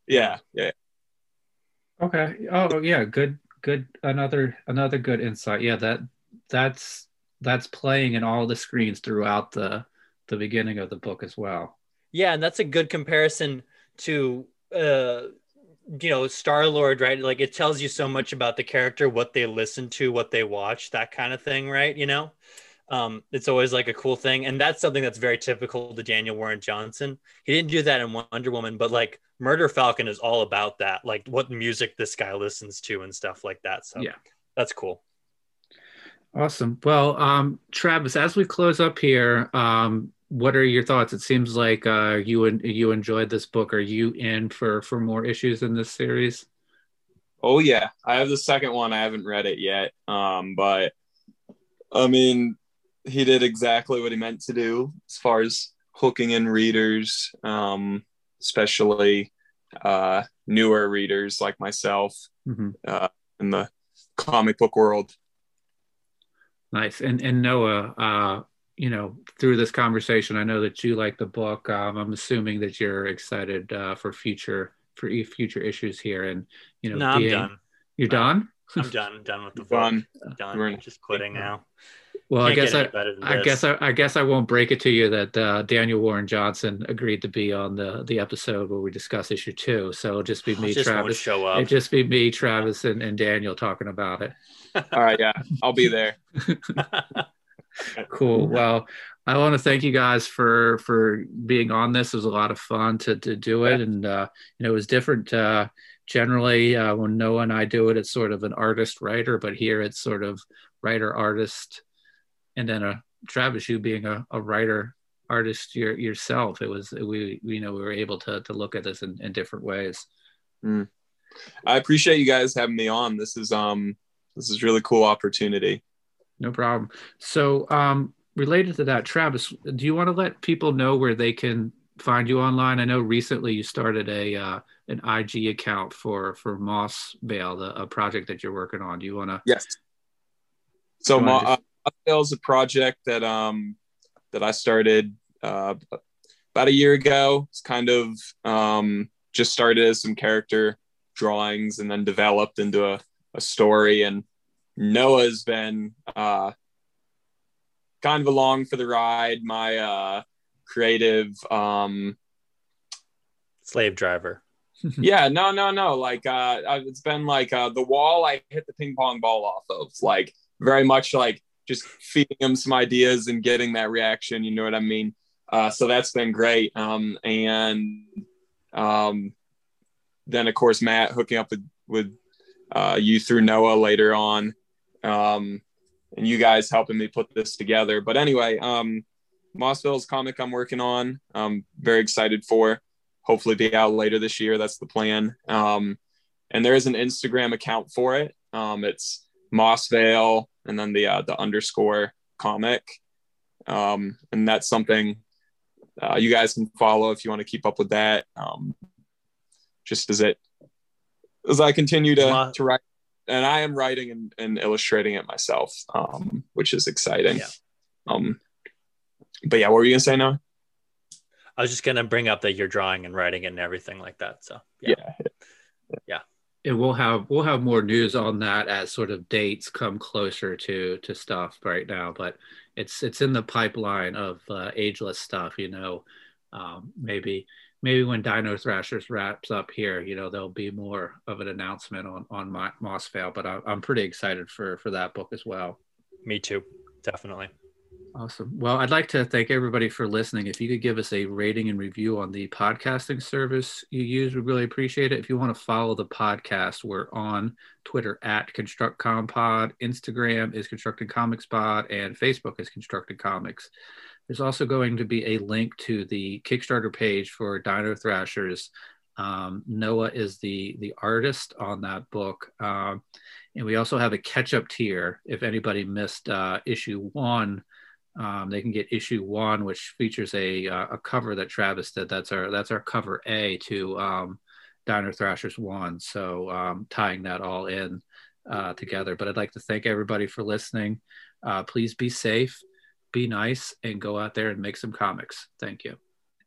Yeah, yeah. Okay. Oh yeah, good, good. Another another good insight. Yeah, that that's that's playing in all the screens throughout the the beginning of the book as well. Yeah, and that's a good comparison to uh you know Star Lord, right? Like it tells you so much about the character, what they listen to, what they watch, that kind of thing, right? You know, um, it's always like a cool thing, and that's something that's very typical to Daniel Warren Johnson. He didn't do that in Wonder Woman, but like Murder Falcon is all about that, like what music this guy listens to and stuff like that. So yeah, that's cool. Awesome. Well, um, Travis, as we close up here, um, what are your thoughts? It seems like uh, you and you enjoyed this book. Are you in for for more issues in this series? Oh yeah, I have the second one. I haven't read it yet, um, but I mean, he did exactly what he meant to do as far as hooking in readers, um, especially uh, newer readers like myself mm-hmm. uh, in the comic book world. Nice. And and Noah, uh, you know, through this conversation, I know that you like the book. Um, I'm assuming that you're excited uh, for future for future issues here, and you know, no, being, I'm done. You're done. I'm done. I'm done with the book. Done. done. We're just quitting now. Well, Can't I guess I, I guess I, I, guess I won't break it to you that uh, Daniel Warren Johnson agreed to be on the the episode where we discuss issue two. So it'll just be me, just Travis. Show up. It'll just be me, Travis, and, and Daniel talking about it. All right, yeah, I'll be there. (laughs) cool. (laughs) Well, I want to thank you guys for for being on this. It was a lot of fun to to do it, and uh, you know, it was different. Uh, generally, uh, when Noah and I do it, it's sort of an artist writer, but here it's sort of writer artist, and then a Travis, you being a, a writer artist your, yourself, it was we you know we were able to to look at this in, in different ways. Mm. I appreciate you guys having me on. This is um this is really cool opportunity. No problem. So, um, related to that, Travis, do you want to let people know where they can find you online? I know recently you started a uh, an IG account for for Moss Vale, the, a project that you're working on. Do you want to? Yes. So, uh, Moss Vale is a project that um that I started uh, about a year ago. It's kind of um, just started as some character drawings and then developed into a, a story and Noah's been uh, kind of along for the ride. My uh, creative um, slave driver. (laughs) (laughs) yeah, no, no, no. Like uh, it's been like uh, the wall I hit the ping pong ball off of. Like very much like just feeding him some ideas and getting that reaction. You know what I mean? Uh, so that's been great. Um, and um, then of course Matt hooking up with with uh, you through Noah later on um, and you guys helping me put this together. But anyway, um, Moss Vale's comic I'm working on. I'm very excited for. Hopefully, be out later this year. That's the plan. Um, and there is an Instagram account for it. Um, it's Moss Vale and then the uh, the underscore comic. Um, and that's something uh, you guys can follow if you want to keep up with that. Um, just as it as I continue to, to write and I am writing and, and illustrating it myself, um, which is exciting. Yeah. Um, but yeah, what were you gonna say now? I was just gonna bring up that you're drawing and writing and everything like that. So yeah. yeah. yeah. And we'll have we'll have more news on that as sort of dates come closer to to stuff right now. But it's it's in the pipeline of uh, ageless stuff. You know, um, maybe maybe when Dino Thrashers wraps up here, you know, there'll be more of an announcement on on my, Moss Vale. But I, I'm pretty excited for for that book as well. Me too, definitely. Awesome. Well, I'd like to thank everybody for listening. If you could give us a rating and review on the podcasting service you use, we'd really appreciate it. If you want to follow the podcast, we're on Twitter at ConstructCompod, Instagram is Constructed Comics Pod, and Facebook is Constructed Comics. There's also going to be a link to the Kickstarter page for Dino Thrashers. Um, Noah is the the artist on that book, um, and we also have a catch up tier. If anybody missed uh, issue one, um, they can get issue one, which features a uh, a cover that Travis did. That's our that's our cover A to um, Dino Thrashers one. So um, tying that all in uh, together. But I'd like to thank everybody for listening. Uh, please be safe be nice and go out there and make some comics. Thank you.